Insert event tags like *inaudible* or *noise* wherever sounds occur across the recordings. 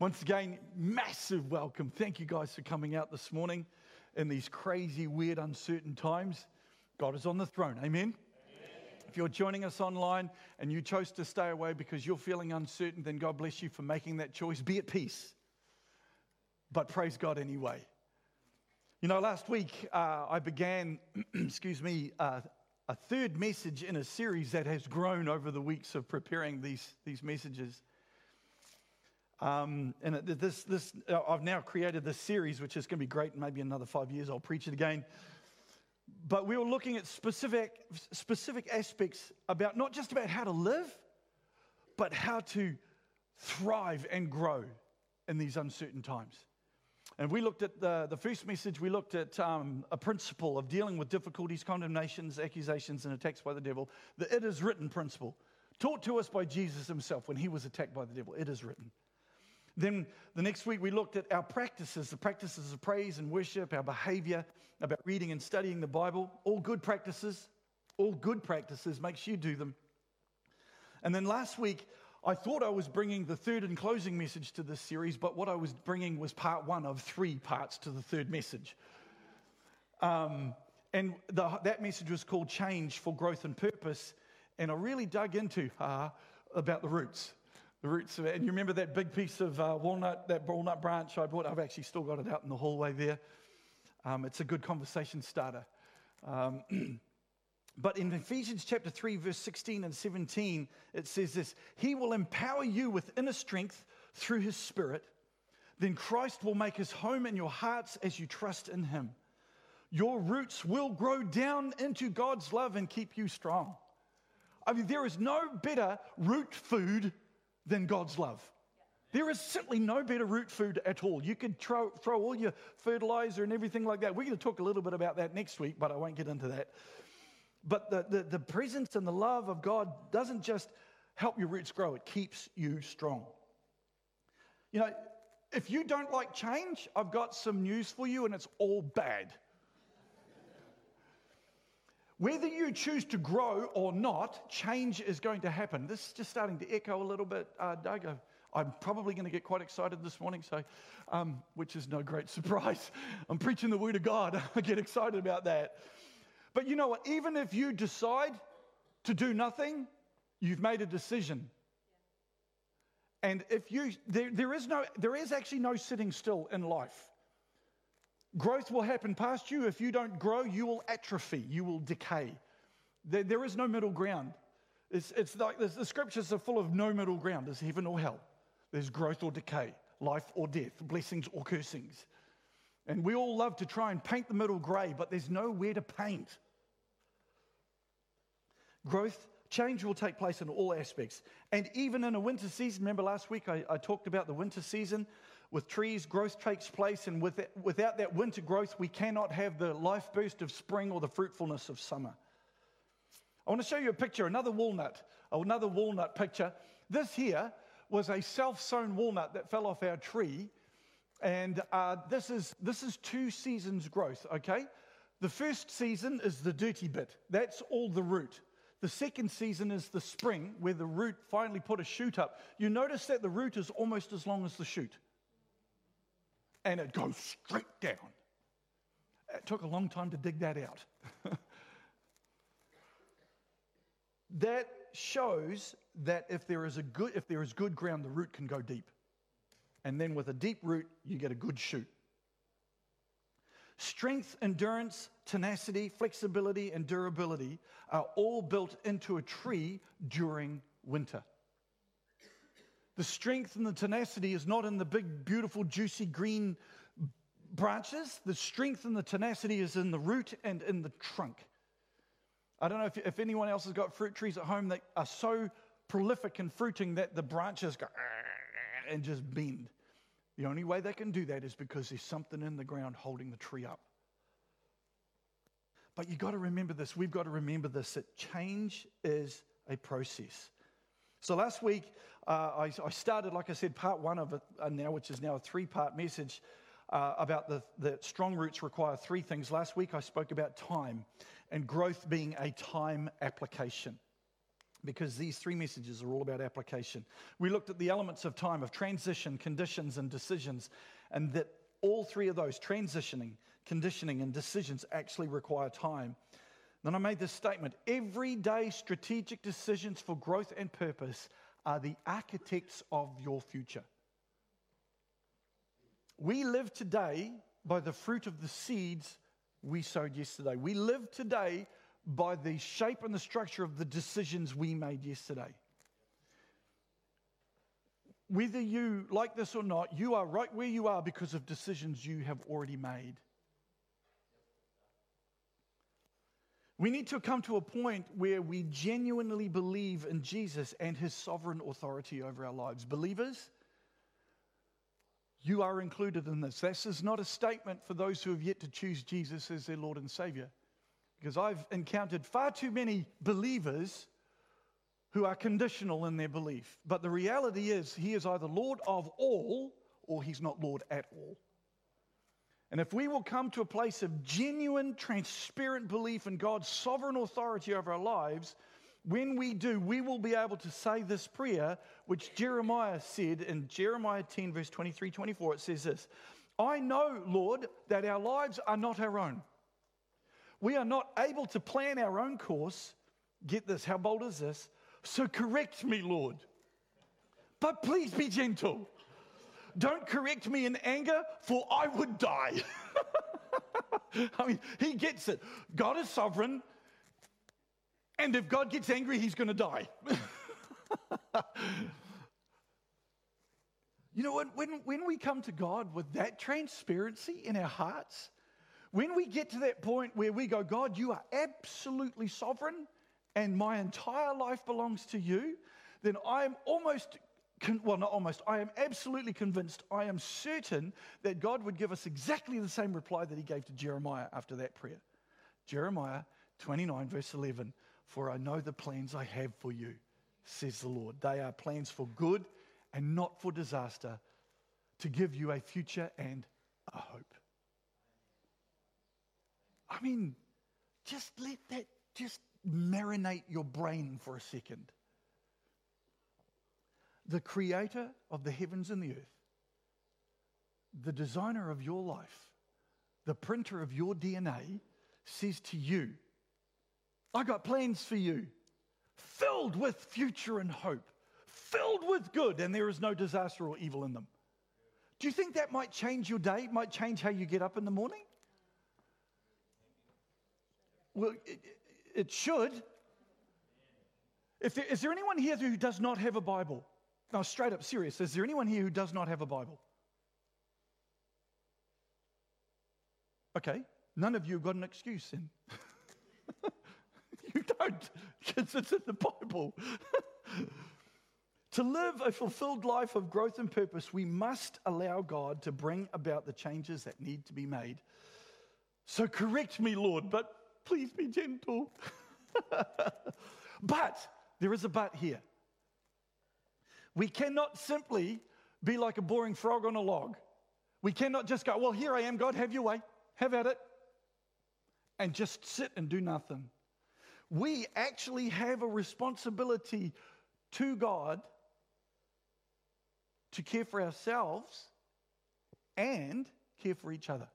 Once again, massive welcome. Thank you guys for coming out this morning in these crazy, weird, uncertain times. God is on the throne. Amen. If you're joining us online and you chose to stay away because you're feeling uncertain, then God bless you for making that choice. Be at peace. But praise God anyway. You know, last week uh, I began, *clears throat* excuse me, uh, a third message in a series that has grown over the weeks of preparing these, these messages. Um, and this, this, uh, I've now created this series, which is going to be great. Maybe another five years, I'll preach it again. But we were looking at specific, specific aspects about not just about how to live, but how to thrive and grow in these uncertain times. And we looked at the, the first message, we looked at um, a principle of dealing with difficulties, condemnations, accusations, and attacks by the devil, the it is written principle, taught to us by Jesus himself when he was attacked by the devil. It is written. Then the next week we looked at our practices, the practices of praise and worship, our behavior, about reading and studying the Bible. All good practices, all good practices, make sure you do them. And then last week I thought I was bringing the third and closing message to this series, but what I was bringing was part one of three parts to the third message. Um, and the, that message was called Change for Growth and Purpose. And I really dug into uh, about the roots the roots of it. And you remember that big piece of uh, walnut, that walnut branch I bought? I've actually still got it out in the hallway there. Um, it's a good conversation starter. Um, *clears throat* but in Ephesians chapter 3, verse 16 and 17, it says this He will empower you with inner strength through His Spirit. Then Christ will make His home in your hearts as you trust in Him. Your roots will grow down into God's love and keep you strong. I mean, there is no better root food than God's love. There is simply no better root food at all. You could throw, throw all your fertilizer and everything like that. We're going to talk a little bit about that next week, but I won't get into that. But the, the, the presence and the love of God doesn't just help your roots grow, it keeps you strong. You know, if you don't like change, I've got some news for you, and it's all bad. Whether you choose to grow or not, change is going to happen. This is just starting to echo a little bit, uh, Doug. I'm probably going to get quite excited this morning, so um, which is no great *laughs* surprise. I'm preaching the word of God. *laughs* I get excited about that. But you know what? Even if you decide to do nothing, you've made a decision. And if you, there, there is no, there is actually no sitting still in life. Growth will happen past you. If you don't grow, you will atrophy, you will decay. There, there is no middle ground. It's, it's like the scriptures are full of no middle ground. There's heaven or hell, there's growth or decay, life or death, blessings or cursings. And we all love to try and paint the middle grey, but there's nowhere to paint. Growth, change will take place in all aspects. And even in a winter season, remember last week I, I talked about the winter season? With trees, growth takes place, and with that, without that winter growth, we cannot have the life burst of spring or the fruitfulness of summer. I want to show you a picture, another walnut, another walnut picture. This here was a self sown walnut that fell off our tree, and uh, this, is, this is two seasons' growth, okay? The first season is the dirty bit, that's all the root. The second season is the spring, where the root finally put a shoot up. You notice that the root is almost as long as the shoot and it goes straight down. It took a long time to dig that out. *laughs* that shows that if there is a good if there is good ground the root can go deep and then with a deep root you get a good shoot strength endurance tenacity flexibility and durability are all built into a tree during winter the strength and the tenacity is not in the big, beautiful, juicy green branches. The strength and the tenacity is in the root and in the trunk. I don't know if, if anyone else has got fruit trees at home that are so prolific in fruiting that the branches go and just bend. The only way they can do that is because there's something in the ground holding the tree up. But you've got to remember this. We've got to remember this that change is a process. So last week, uh, I, I, started, like I said, part one of it now, which is now a three part message uh, about the, the strong roots require three things. Last week, I spoke about time and growth being a time application. because these three messages are all about application. We looked at the elements of time, of transition, conditions, and decisions, and that all three of those transitioning, conditioning, and decisions actually require time. Then I made this statement everyday strategic decisions for growth and purpose are the architects of your future. We live today by the fruit of the seeds we sowed yesterday. We live today by the shape and the structure of the decisions we made yesterday. Whether you like this or not, you are right where you are because of decisions you have already made. We need to come to a point where we genuinely believe in Jesus and his sovereign authority over our lives. Believers, you are included in this. This is not a statement for those who have yet to choose Jesus as their Lord and Savior. Because I've encountered far too many believers who are conditional in their belief. But the reality is, He is either Lord of all or He's not Lord at all. And if we will come to a place of genuine, transparent belief in God's sovereign authority over our lives, when we do, we will be able to say this prayer, which Jeremiah said in Jeremiah 10, verse 23 24. It says this I know, Lord, that our lives are not our own. We are not able to plan our own course. Get this, how bold is this? So correct me, Lord. But please be gentle. Don't correct me in anger, for I would die. *laughs* I mean, he gets it. God is sovereign, and if God gets angry, he's going to die. *laughs* you know, when, when, when we come to God with that transparency in our hearts, when we get to that point where we go, God, you are absolutely sovereign and my entire life belongs to you, then I am well, not almost, I am absolutely convinced, I am certain that God would give us exactly the same reply that he gave to Jeremiah after that prayer. Jeremiah 29, verse 11 For I know the plans I have for you, says the Lord. They are plans for good and not for disaster, to give you a future and a hope. I mean, just let that just marinate your brain for a second. The creator of the heavens and the earth, the designer of your life, the printer of your DNA says to you, I got plans for you, filled with future and hope, filled with good, and there is no disaster or evil in them. Do you think that might change your day? Might change how you get up in the morning? Well, it, it should. There, is there anyone here who does not have a Bible? Now, straight up serious, is there anyone here who does not have a Bible? Okay, none of you have got an excuse then. *laughs* you don't, because it's in the Bible. *laughs* to live a fulfilled life of growth and purpose, we must allow God to bring about the changes that need to be made. So correct me, Lord, but Please be gentle. *laughs* but there is a but here. We cannot simply be like a boring frog on a log. We cannot just go, Well, here I am, God, have your way, have at it, and just sit and do nothing. We actually have a responsibility to God to care for ourselves and care for each other.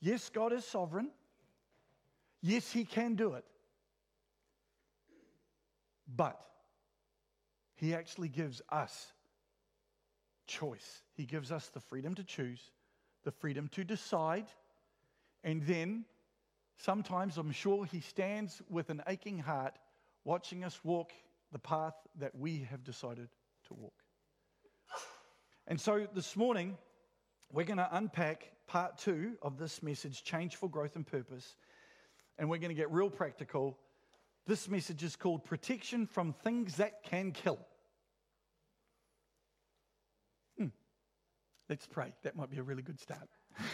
Yes, God is sovereign. Yes, He can do it. But He actually gives us choice. He gives us the freedom to choose, the freedom to decide, and then sometimes I'm sure He stands with an aching heart watching us walk the path that we have decided to walk. And so this morning, we're going to unpack part two of this message Change for Growth and Purpose. And we're going to get real practical. This message is called Protection from Things That Can Kill. Let's pray. That might be a really good start.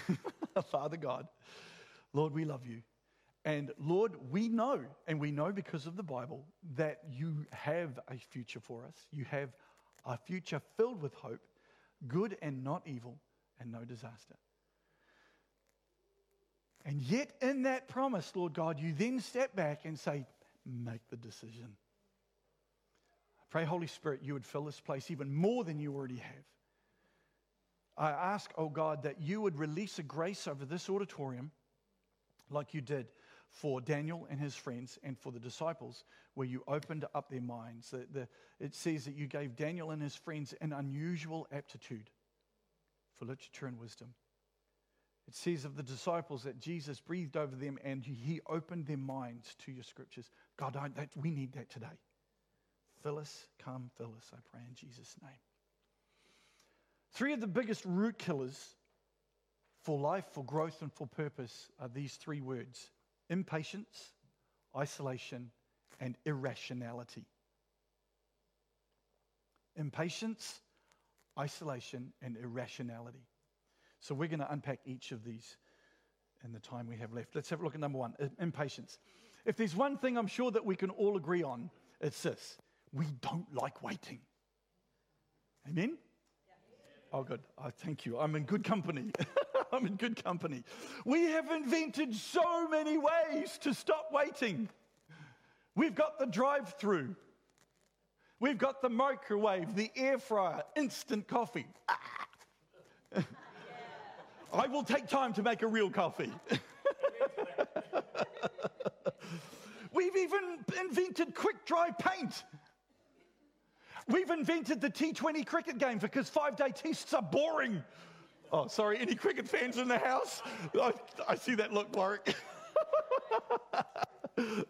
*laughs* Father God, Lord, we love you. And Lord, we know, and we know because of the Bible, that you have a future for us. You have a future filled with hope, good and not evil and no disaster. And yet, in that promise, Lord God, you then step back and say, make the decision. I pray, Holy Spirit, you would fill this place even more than you already have. I ask, oh God, that you would release a grace over this auditorium like you did for Daniel and his friends and for the disciples, where you opened up their minds. The, the, it says that you gave Daniel and his friends an unusual aptitude for literature and wisdom. It says of the disciples that Jesus breathed over them and he opened their minds to your scriptures. God, I, that, we need that today. Fill us, come, fill us, I pray in Jesus' name. Three of the biggest root killers for life, for growth, and for purpose are these three words impatience, isolation, and irrationality. Impatience, isolation, and irrationality. So we're going to unpack each of these in the time we have left. Let's have a look at number one impatience. If there's one thing I'm sure that we can all agree on, it's this we don't like waiting. Amen? Oh, good. Oh, thank you. I'm in good company. *laughs* I'm in good company. We have invented so many ways to stop waiting. We've got the drive through, we've got the microwave, the air fryer, instant coffee. *laughs* I will take time to make a real coffee. *laughs* We've even invented quick dry paint. We've invented the T20 cricket game because five day tests are boring. Oh, sorry, any cricket fans in the house? I, I see that look, Warwick. *laughs*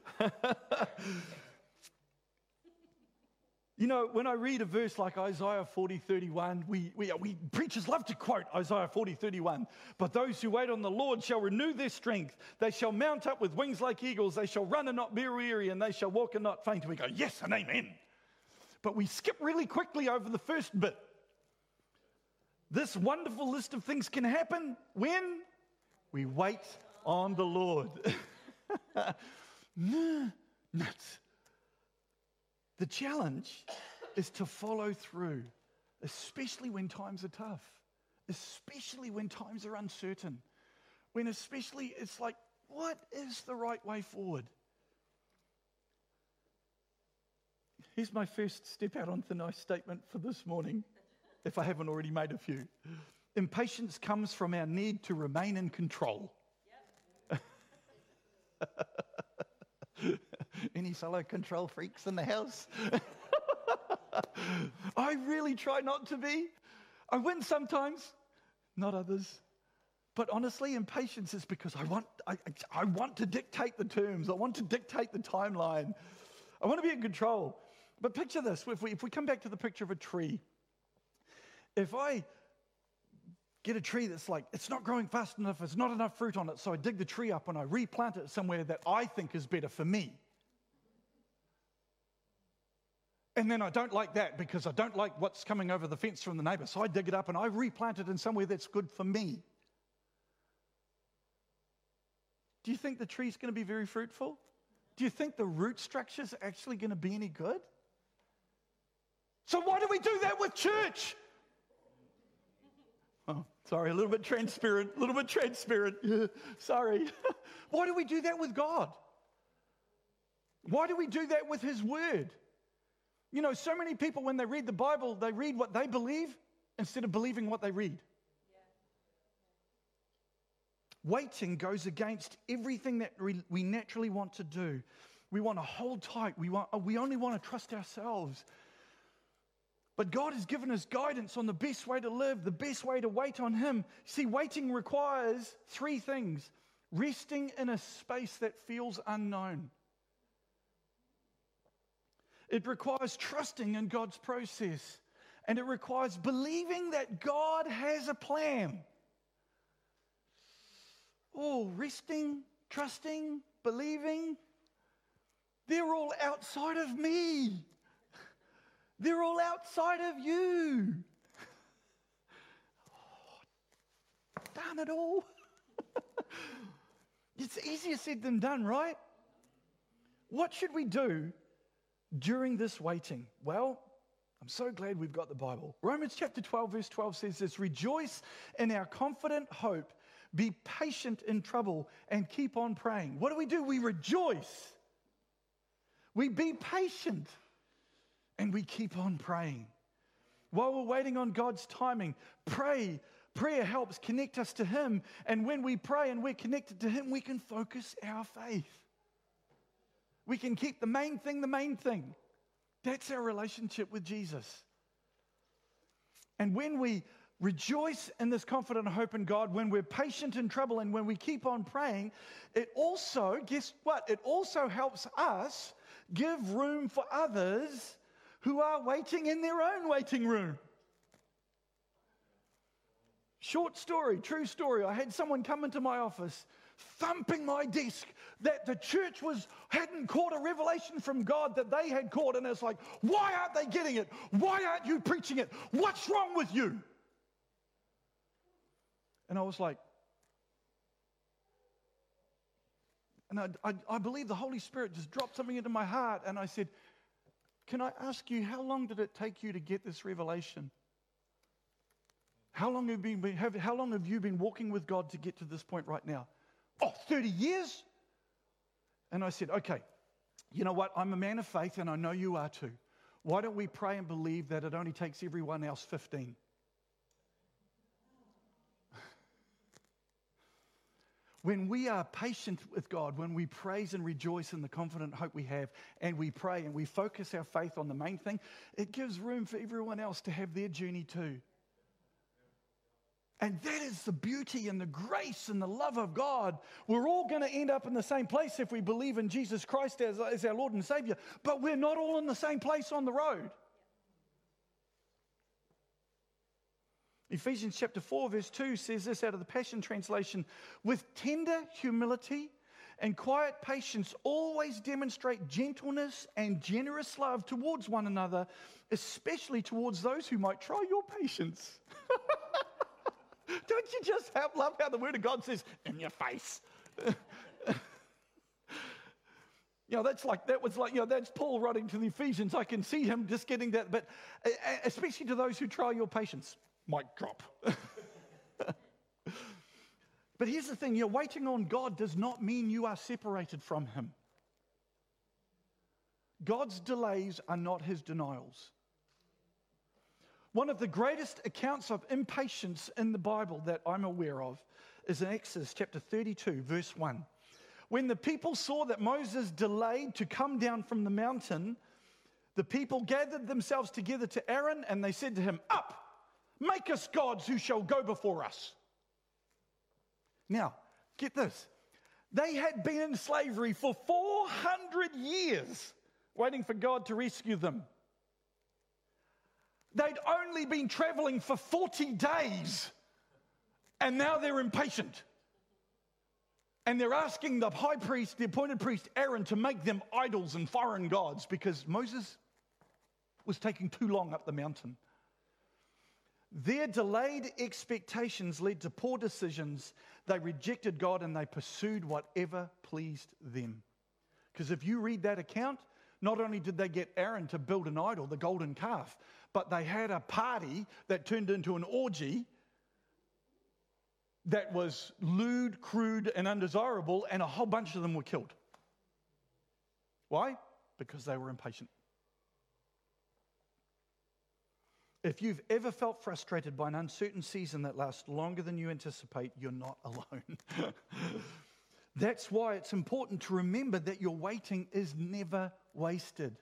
you know, when I read a verse like Isaiah 40, 31, we, we, we preachers love to quote Isaiah 40, 31. But those who wait on the Lord shall renew their strength. They shall mount up with wings like eagles. They shall run and not be weary, and they shall walk and not faint. And we go, yes and amen. But we skip really quickly over the first bit. This wonderful list of things can happen when we wait on the Lord. *laughs* The challenge is to follow through, especially when times are tough, especially when times are uncertain, when especially it's like, what is the right way forward? Here's my first step out on thin ice statement for this morning if I haven't already made a few. Impatience comes from our need to remain in control. Yep. *laughs* Any fellow control freaks in the house? *laughs* I really try not to be. I win sometimes, not others. But honestly, impatience is because I want, I, I want to dictate the terms, I want to dictate the timeline, I want to be in control. But picture this if we, if we come back to the picture of a tree, if I get a tree that's like, it's not growing fast enough, there's not enough fruit on it, so I dig the tree up and I replant it somewhere that I think is better for me. And then I don't like that because I don't like what's coming over the fence from the neighbor. So I dig it up and I replant it in somewhere that's good for me. Do you think the tree's going to be very fruitful? Do you think the root structure is actually going to be any good? So, why do we do that with church? Oh, sorry, a little bit transparent, a little bit transparent. *laughs* sorry. *laughs* Why do we do that with God? Why do we do that with His Word? You know, so many people, when they read the Bible, they read what they believe instead of believing what they read. Waiting goes against everything that we naturally want to do. We want to hold tight. We, want, we only want to trust ourselves. But God has given us guidance on the best way to live, the best way to wait on Him. See, waiting requires three things resting in a space that feels unknown, it requires trusting in God's process, and it requires believing that God has a plan. Oh, resting, trusting, believing, they're all outside of me. They're all outside of you. *laughs* Oh, darn it all. *laughs* it's easier said than done, right? What should we do during this waiting? Well, I'm so glad we've got the Bible. Romans chapter 12, verse 12 says this Rejoice in our confident hope, be patient in trouble, and keep on praying. What do we do? We rejoice. We be patient and we keep on praying. While we're waiting on God's timing, pray. Prayer helps connect us to Him. And when we pray and we're connected to Him, we can focus our faith. We can keep the main thing the main thing. That's our relationship with Jesus. And when we rejoice in this confident hope in God, when we're patient in trouble, and when we keep on praying, it also, guess what? It also helps us give room for others who are waiting in their own waiting room. Short story, true story. I had someone come into my office thumping my desk that the church was hadn't caught a revelation from God that they had caught and it's like why aren't they getting it why aren't you preaching it what's wrong with you and I was like and I, I, I believe the Holy Spirit just dropped something into my heart and I said can I ask you, how long did it take you to get this revelation? How long have, been, have, how long have you been walking with God to get to this point right now? Oh, 30 years? And I said, okay, you know what? I'm a man of faith and I know you are too. Why don't we pray and believe that it only takes everyone else 15? When we are patient with God, when we praise and rejoice in the confident hope we have, and we pray and we focus our faith on the main thing, it gives room for everyone else to have their journey too. And that is the beauty and the grace and the love of God. We're all going to end up in the same place if we believe in Jesus Christ as, as our Lord and Savior, but we're not all in the same place on the road. Ephesians chapter 4, verse 2 says this out of the Passion Translation with tender humility and quiet patience, always demonstrate gentleness and generous love towards one another, especially towards those who might try your patience. *laughs* Don't you just have, love how the Word of God says, in your face? *laughs* you know, that's like, that was like, you know, that's Paul writing to the Ephesians. I can see him just getting that, but especially to those who try your patience. Mic drop. *laughs* but here's the thing you're waiting on God does not mean you are separated from Him. God's delays are not His denials. One of the greatest accounts of impatience in the Bible that I'm aware of is in Exodus chapter 32, verse 1. When the people saw that Moses delayed to come down from the mountain, the people gathered themselves together to Aaron and they said to him, Up! Make us gods who shall go before us. Now, get this. They had been in slavery for 400 years, waiting for God to rescue them. They'd only been traveling for 40 days, and now they're impatient. And they're asking the high priest, the appointed priest Aaron, to make them idols and foreign gods because Moses was taking too long up the mountain. Their delayed expectations led to poor decisions. They rejected God and they pursued whatever pleased them. Because if you read that account, not only did they get Aaron to build an idol, the golden calf, but they had a party that turned into an orgy that was lewd, crude, and undesirable, and a whole bunch of them were killed. Why? Because they were impatient. If you've ever felt frustrated by an uncertain season that lasts longer than you anticipate, you're not *laughs* alone. That's why it's important to remember that your waiting is never wasted.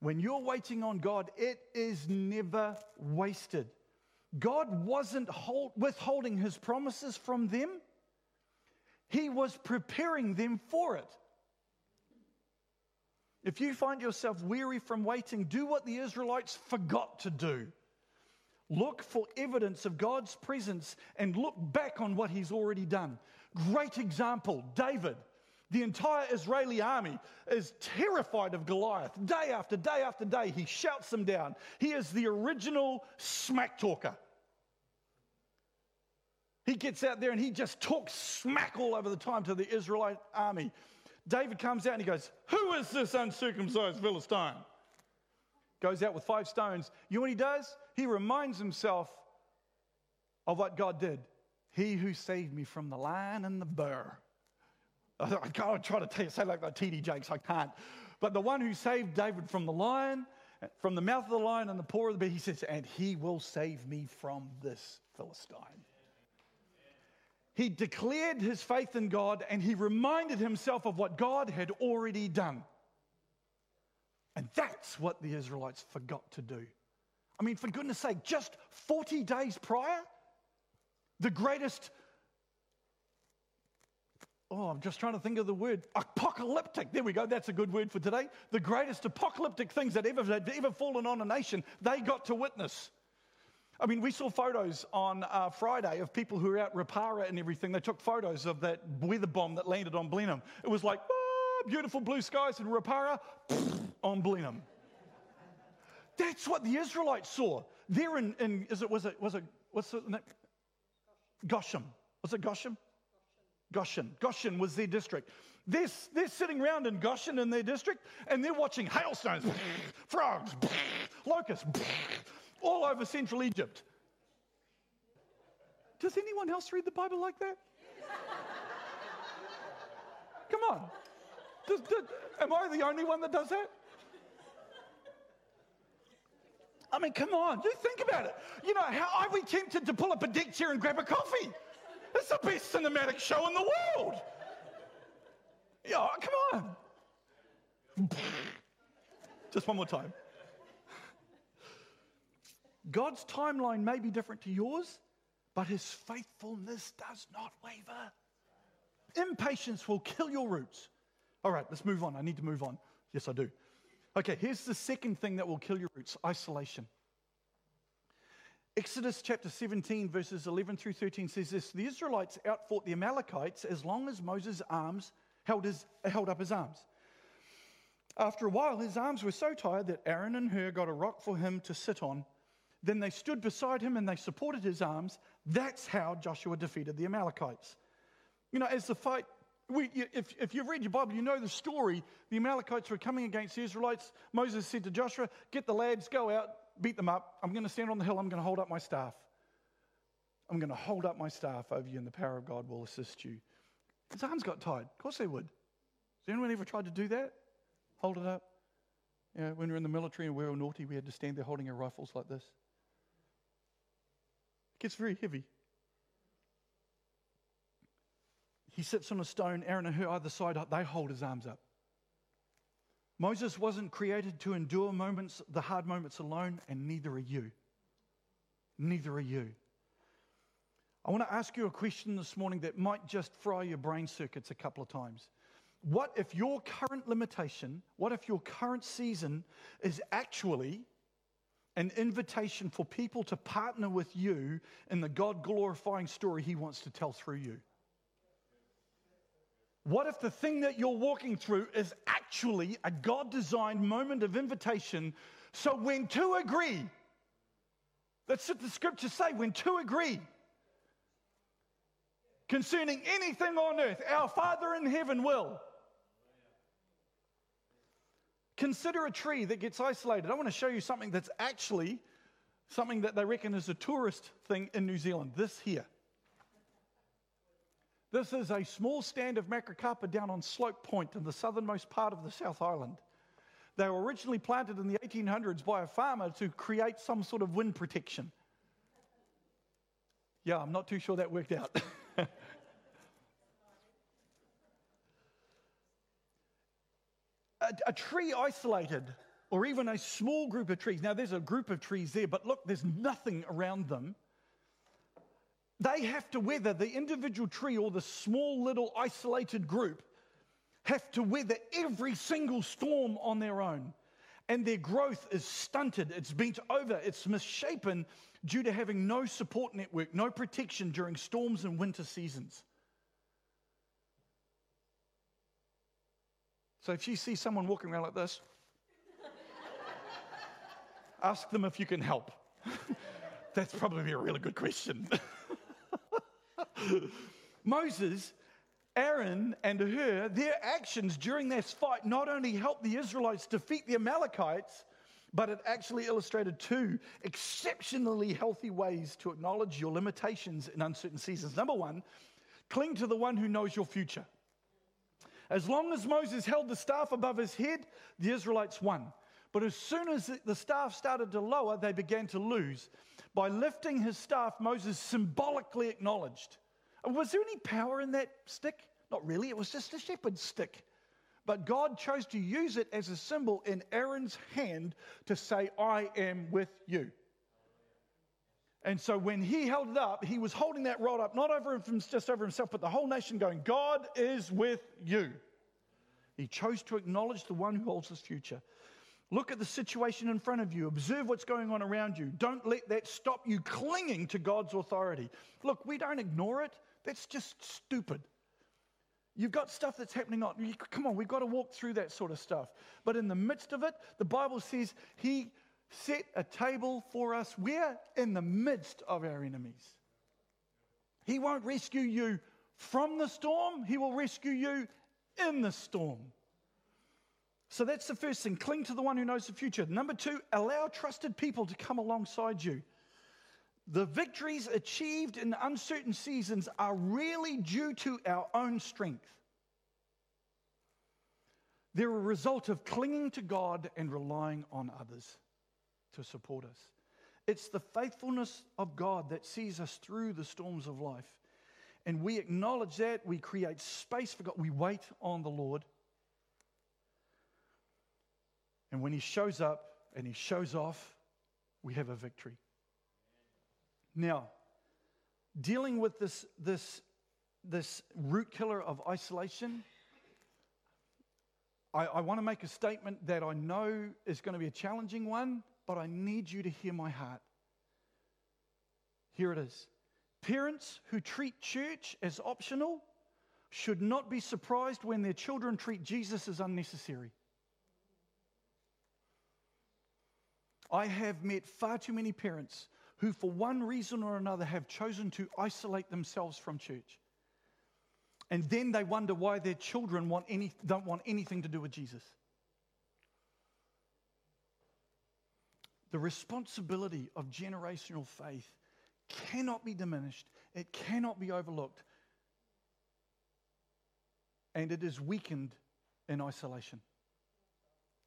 When you're waiting on God, it is never wasted. God wasn't hold, withholding his promises from them, he was preparing them for it. If you find yourself weary from waiting, do what the Israelites forgot to do. Look for evidence of God's presence and look back on what he's already done. Great example David. The entire Israeli army is terrified of Goliath. Day after day after day, he shouts them down. He is the original smack talker. He gets out there and he just talks smack all over the time to the Israelite army. David comes out and he goes, Who is this uncircumcised Philistine? Goes out with five stones. You know what he does? He reminds himself of what God did. He who saved me from the lion and the bear. *laughs* I can't try to say like the TD Jakes, I can't. But the one who saved David from the lion, from the mouth of the lion and the paw of the bear, he says, and he will save me from this Philistine. He declared his faith in God and he reminded himself of what God had already done. And that's what the Israelites forgot to do. I mean, for goodness sake, just 40 days prior, the greatest, oh, I'm just trying to think of the word, apocalyptic. There we go, that's a good word for today. The greatest apocalyptic things that ever had ever fallen on a nation, they got to witness. I mean, we saw photos on uh, Friday of people who were out Rapaura and everything. They took photos of that weather bomb that landed on Blenheim. It was like, oh, beautiful blue skies in Rapaura, on Blenheim. That's what the Israelites saw. There in, in is it, was it, was it, what's the name? Goshen. Was it Goshen? Goshen. Goshen was their district. They're, they're sitting around in Goshen in their district and they're watching hailstones, frogs, locusts, all over central Egypt. Does anyone else read the Bible like that? Come on. Does, does, am I the only one that does that? I mean, come on, you think about it. You know, how are we tempted to pull up a deck chair and grab a coffee? It's the best cinematic show in the world. Yeah, come on. Just one more time. God's timeline may be different to yours, but his faithfulness does not waver. Impatience will kill your roots. All right, let's move on. I need to move on. Yes, I do. Okay, here's the second thing that will kill your roots isolation. Exodus chapter 17, verses 11 through 13 says this The Israelites outfought the Amalekites as long as Moses' arms held, his, held up his arms. After a while, his arms were so tired that Aaron and Hur got a rock for him to sit on. Then they stood beside him and they supported his arms. That's how Joshua defeated the Amalekites. You know, as the fight we, if, if you've read your Bible, you know the story. The Amalekites were coming against the Israelites. Moses said to Joshua, Get the lads, go out, beat them up. I'm going to stand on the hill. I'm going to hold up my staff. I'm going to hold up my staff over you, and the power of God will assist you. His arms got tired. Of course they would. Has anyone ever tried to do that? Hold it up? You know, when we were in the military and we were naughty, we had to stand there holding our rifles like this. It gets very heavy. He sits on a stone, Aaron and Hur either side, they hold his arms up. Moses wasn't created to endure moments, the hard moments alone, and neither are you. Neither are you. I want to ask you a question this morning that might just fry your brain circuits a couple of times. What if your current limitation, what if your current season is actually an invitation for people to partner with you in the God glorifying story He wants to tell through you? What if the thing that you're walking through is actually a God designed moment of invitation? So when two agree, that's what the scriptures say when two agree concerning anything on earth, our Father in heaven will. Consider a tree that gets isolated. I want to show you something that's actually something that they reckon is a tourist thing in New Zealand. This here. This is a small stand of macrocarpa down on Slope Point in the southernmost part of the South Island. They were originally planted in the 1800s by a farmer to create some sort of wind protection. Yeah, I'm not too sure that worked out. *laughs* a, a, tree isolated, or even a small group of trees. Now, there's a group of trees there, but look, there's nothing around them. They have to weather, the individual tree or the small little isolated group have to weather every single storm on their own. And their growth is stunted, it's bent over, it's misshapen due to having no support network, no protection during storms and winter seasons. So if you see someone walking around like this, ask them if you can help. *laughs* That's probably a really good question. *laughs* Moses, Aaron, and Hur, their actions during this fight not only helped the Israelites defeat the Amalekites, but it actually illustrated two exceptionally healthy ways to acknowledge your limitations in uncertain seasons. Number one, cling to the one who knows your future. As long as Moses held the staff above his head, the Israelites won. But as soon as the staff started to lower, they began to lose. By lifting his staff, Moses symbolically acknowledged. Was there any power in that stick? Not really, it was just a shepherd's stick. But God chose to use it as a symbol in Aaron's hand to say, I am with you. And so when he held it up, he was holding that rod up, not over him, just over himself, but the whole nation going, God is with you. He chose to acknowledge the one who holds his future. Look at the situation in front of you. Observe what's going on around you. Don't let that stop you clinging to God's authority. Look, we don't ignore it. That's just stupid. You've got stuff that's happening on. Come on, we've got to walk through that sort of stuff. But in the midst of it, the Bible says He set a table for us. We're in the midst of our enemies. He won't rescue you from the storm, He will rescue you in the storm. So that's the first thing. Cling to the one who knows the future. Number two, allow trusted people to come alongside you. The victories achieved in uncertain seasons are really due to our own strength. They're a result of clinging to God and relying on others to support us. It's the faithfulness of God that sees us through the storms of life. And we acknowledge that. We create space for God. We wait on the Lord. And when He shows up and He shows off, we have a victory. Now, dealing with this, this, this root killer of isolation, I, I want to make a statement that I know is going to be a challenging one but I need you to hear my heart. Here it is. Parents who treat church as optional should not be surprised when their children treat Jesus as unnecessary. I have met far too many parents who, for one reason or another, have chosen to isolate themselves from church. And then they wonder why their children want any, don't want anything to do with Jesus. The responsibility of generational faith cannot be diminished, it cannot be overlooked, and it is weakened in isolation.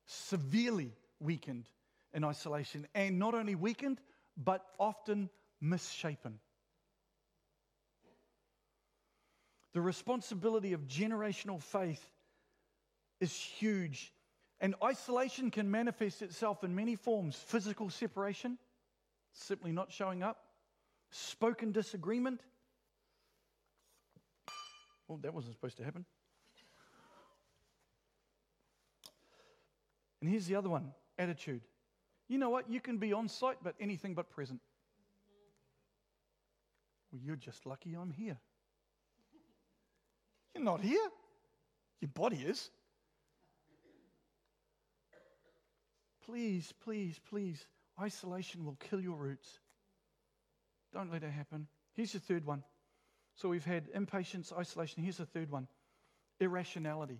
Severely weakened in isolation, and not only weakened, but often misshapen. The responsibility of generational faith is huge and isolation can manifest itself in many forms physical separation, simply not showing up, spoken disagreement. Well, that wasn't supposed to happen. And here's the other one attitude. You know what? You can be on site, but anything but present. Well, you're just lucky I'm here. You're not here. Your body is. Please, please, please, isolation will kill your roots. Don't let it happen. Here's the third one. So we've had impatience, isolation. Here's the third one irrationality.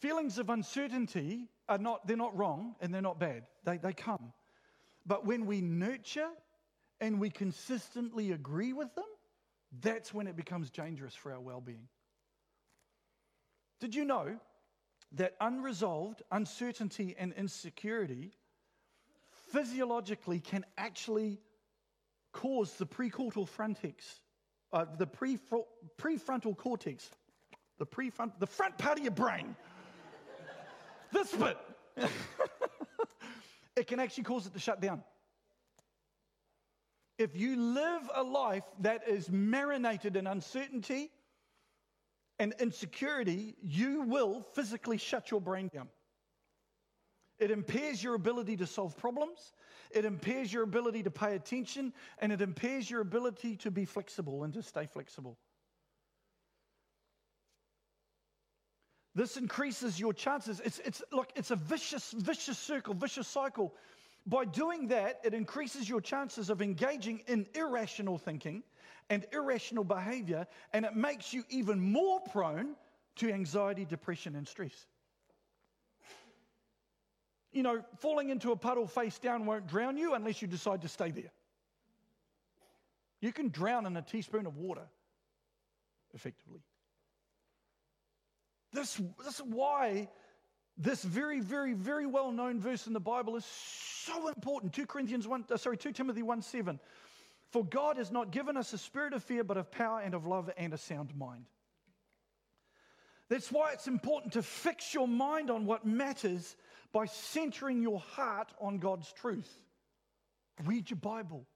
Feelings of uncertainty are not, they're not wrong and they're not bad. They, they come. But when we nurture and we consistently agree with them, that's when it becomes dangerous for our well being. Did you know that unresolved uncertainty and insecurity physiologically can actually cause the precortical frontex, uh, the prefrontal cortex, the prefront, the front part of your brain, *laughs* this bit, *laughs* it can actually cause it to shut down. If you live a life that is marinated in uncertainty and insecurity, you will physically shut your brain down. It impairs your ability to solve problems, it impairs your ability to pay attention, and it impairs your ability to be flexible and to stay flexible. This increases your chances. It's, it's like it's a vicious, vicious circle, vicious cycle. By doing that, it increases your chances of engaging in irrational thinking and irrational behavior, and it makes you even more prone to anxiety, depression, and stress. You know, falling into a puddle face down won't drown you unless you decide to stay there. You can drown in a teaspoon of water effectively. This, this is why this very, very, very well known verse in the Bible is so important. 2 Corinthians 1, uh, sorry, 2 Timothy 1 7. For God has not given us a spirit of fear, but of power and of love and a sound mind. That's why it's important to fix your mind on what matters by centering your heart on God's truth. Read your Bible.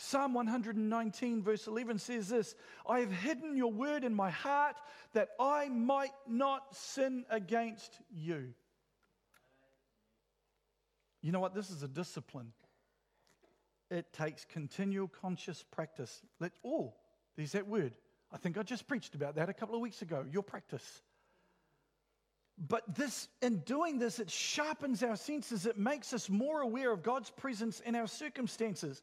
Psalm 119, verse 11 says this I have hidden your word in my heart that I might not sin against you. You know what? This is a discipline. It takes continual conscious practice. Let, oh, there's that word. I think I just preached about that a couple of weeks ago. Your practice. But this, in doing this, it sharpens our senses. It makes us more aware of God's presence in our circumstances.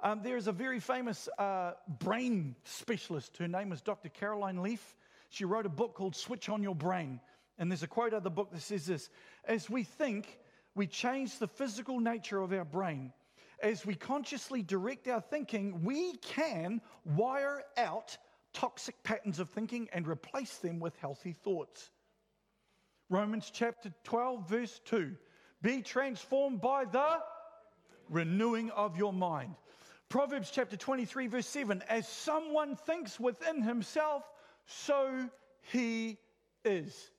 Um, there is a very famous uh, brain specialist. Her name is Dr. Caroline Leaf. She wrote a book called Switch on Your Brain. And there's a quote out of the book that says this As we think, we change the physical nature of our brain. As we consciously direct our thinking, we can wire out toxic patterns of thinking and replace them with healthy thoughts. Romans chapter 12, verse 2 Be transformed by the renewing of your mind. Proverbs chapter 23, verse 7 As someone thinks within himself, so he is.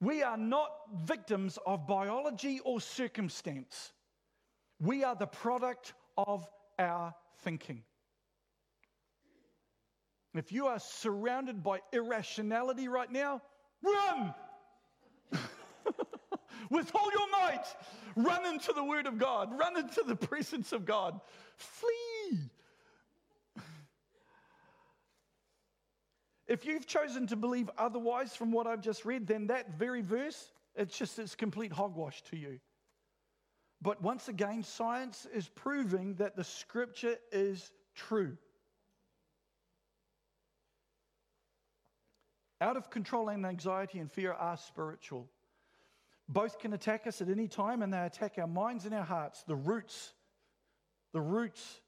We are not victims of biology or circumstance. We are the product of our thinking. If you are surrounded by irrationality right now, run! With all your might. Run into the Word of God, run into the presence of God. Flee. If you've chosen to believe otherwise from what I've just read, then that very verse, it's just it's complete hogwash to you. But once again, science is proving that the scripture is true. Out of control and anxiety and fear are spiritual. Both can attack us at any time, and they attack our minds and our hearts, the roots. The roots.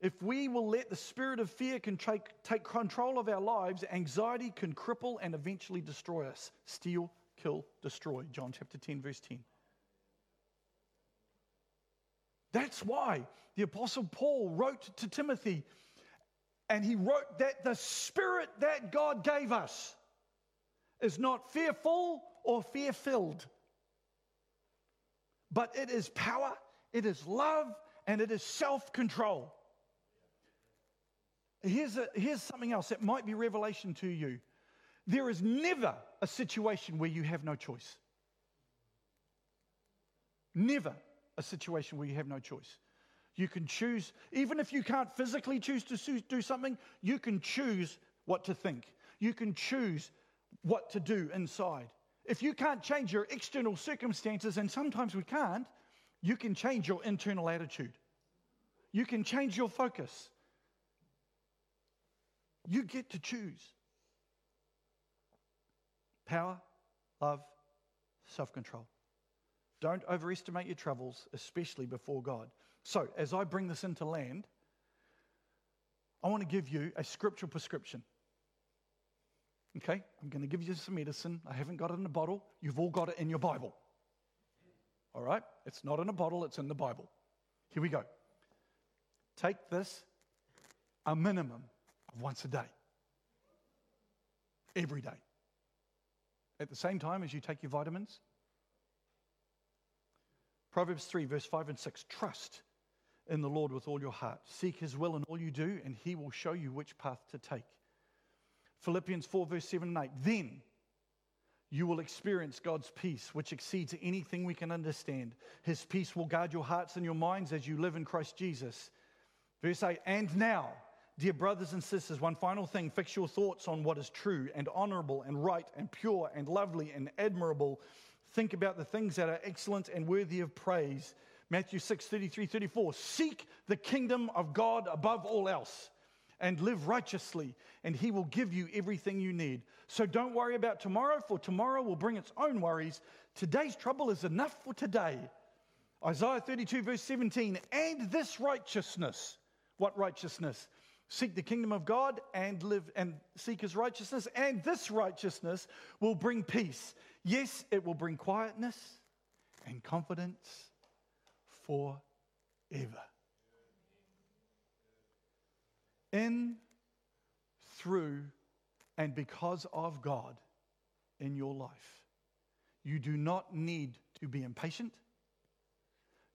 If we will let the spirit of fear can take, take control of our lives, anxiety can cripple and eventually destroy us. Steal, kill, destroy. John chapter 10, verse 10. That's why the Apostle Paul wrote to Timothy, and he wrote that the spirit that God gave us is not fearful or fear filled. But it is power, it is love, and it is self control. Here's, here's something else that might be revelation to you. There is never a situation where you have no choice. Never a situation where you have no choice. You can choose, even if you can't physically choose to do something, you can choose what to think. You can choose what to do inside. If you can't change your external circumstances, and sometimes we can't, you can change your internal attitude. You can change your focus. You get to choose power, love, self control. Don't overestimate your troubles, especially before God. So, as I bring this into land, I want to give you a scriptural prescription. Okay, I'm going to give you some medicine. I haven't got it in a bottle. You've all got it in your Bible. All right? It's not in a bottle, it's in the Bible. Here we go. Take this a minimum of once a day, every day. At the same time as you take your vitamins. Proverbs 3, verse 5 and 6 Trust in the Lord with all your heart. Seek his will in all you do, and he will show you which path to take. Philippians 4, verse 7 and 8. Then you will experience God's peace, which exceeds anything we can understand. His peace will guard your hearts and your minds as you live in Christ Jesus. Verse 8. And now, dear brothers and sisters, one final thing fix your thoughts on what is true and honorable and right and pure and lovely and admirable. Think about the things that are excellent and worthy of praise. Matthew 6, 33, 34. Seek the kingdom of God above all else and live righteously, and He will give you everything you need. So don't worry about tomorrow, for tomorrow will bring its own worries. Today's trouble is enough for today. Isaiah 32, verse 17, and this righteousness, what righteousness? Seek the kingdom of God and live and seek his righteousness, and this righteousness will bring peace. Yes, it will bring quietness and confidence forever. In, through, and because of God in your life, you do not need to be impatient.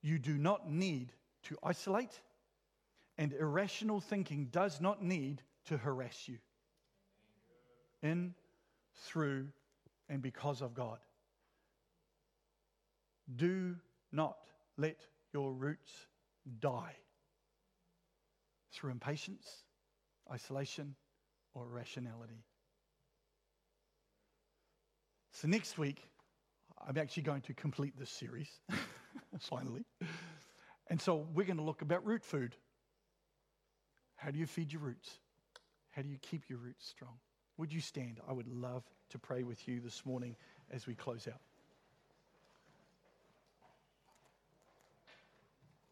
You do not need to isolate. And irrational thinking does not need to harass you. In, through, and because of God. Do not let your roots die through impatience, isolation, or irrationality. So, next week, I'm actually going to complete this series, *laughs* finally. And so, we're going to look about root food. How do you feed your roots? How do you keep your roots strong? Would you stand? I would love to pray with you this morning as we close out.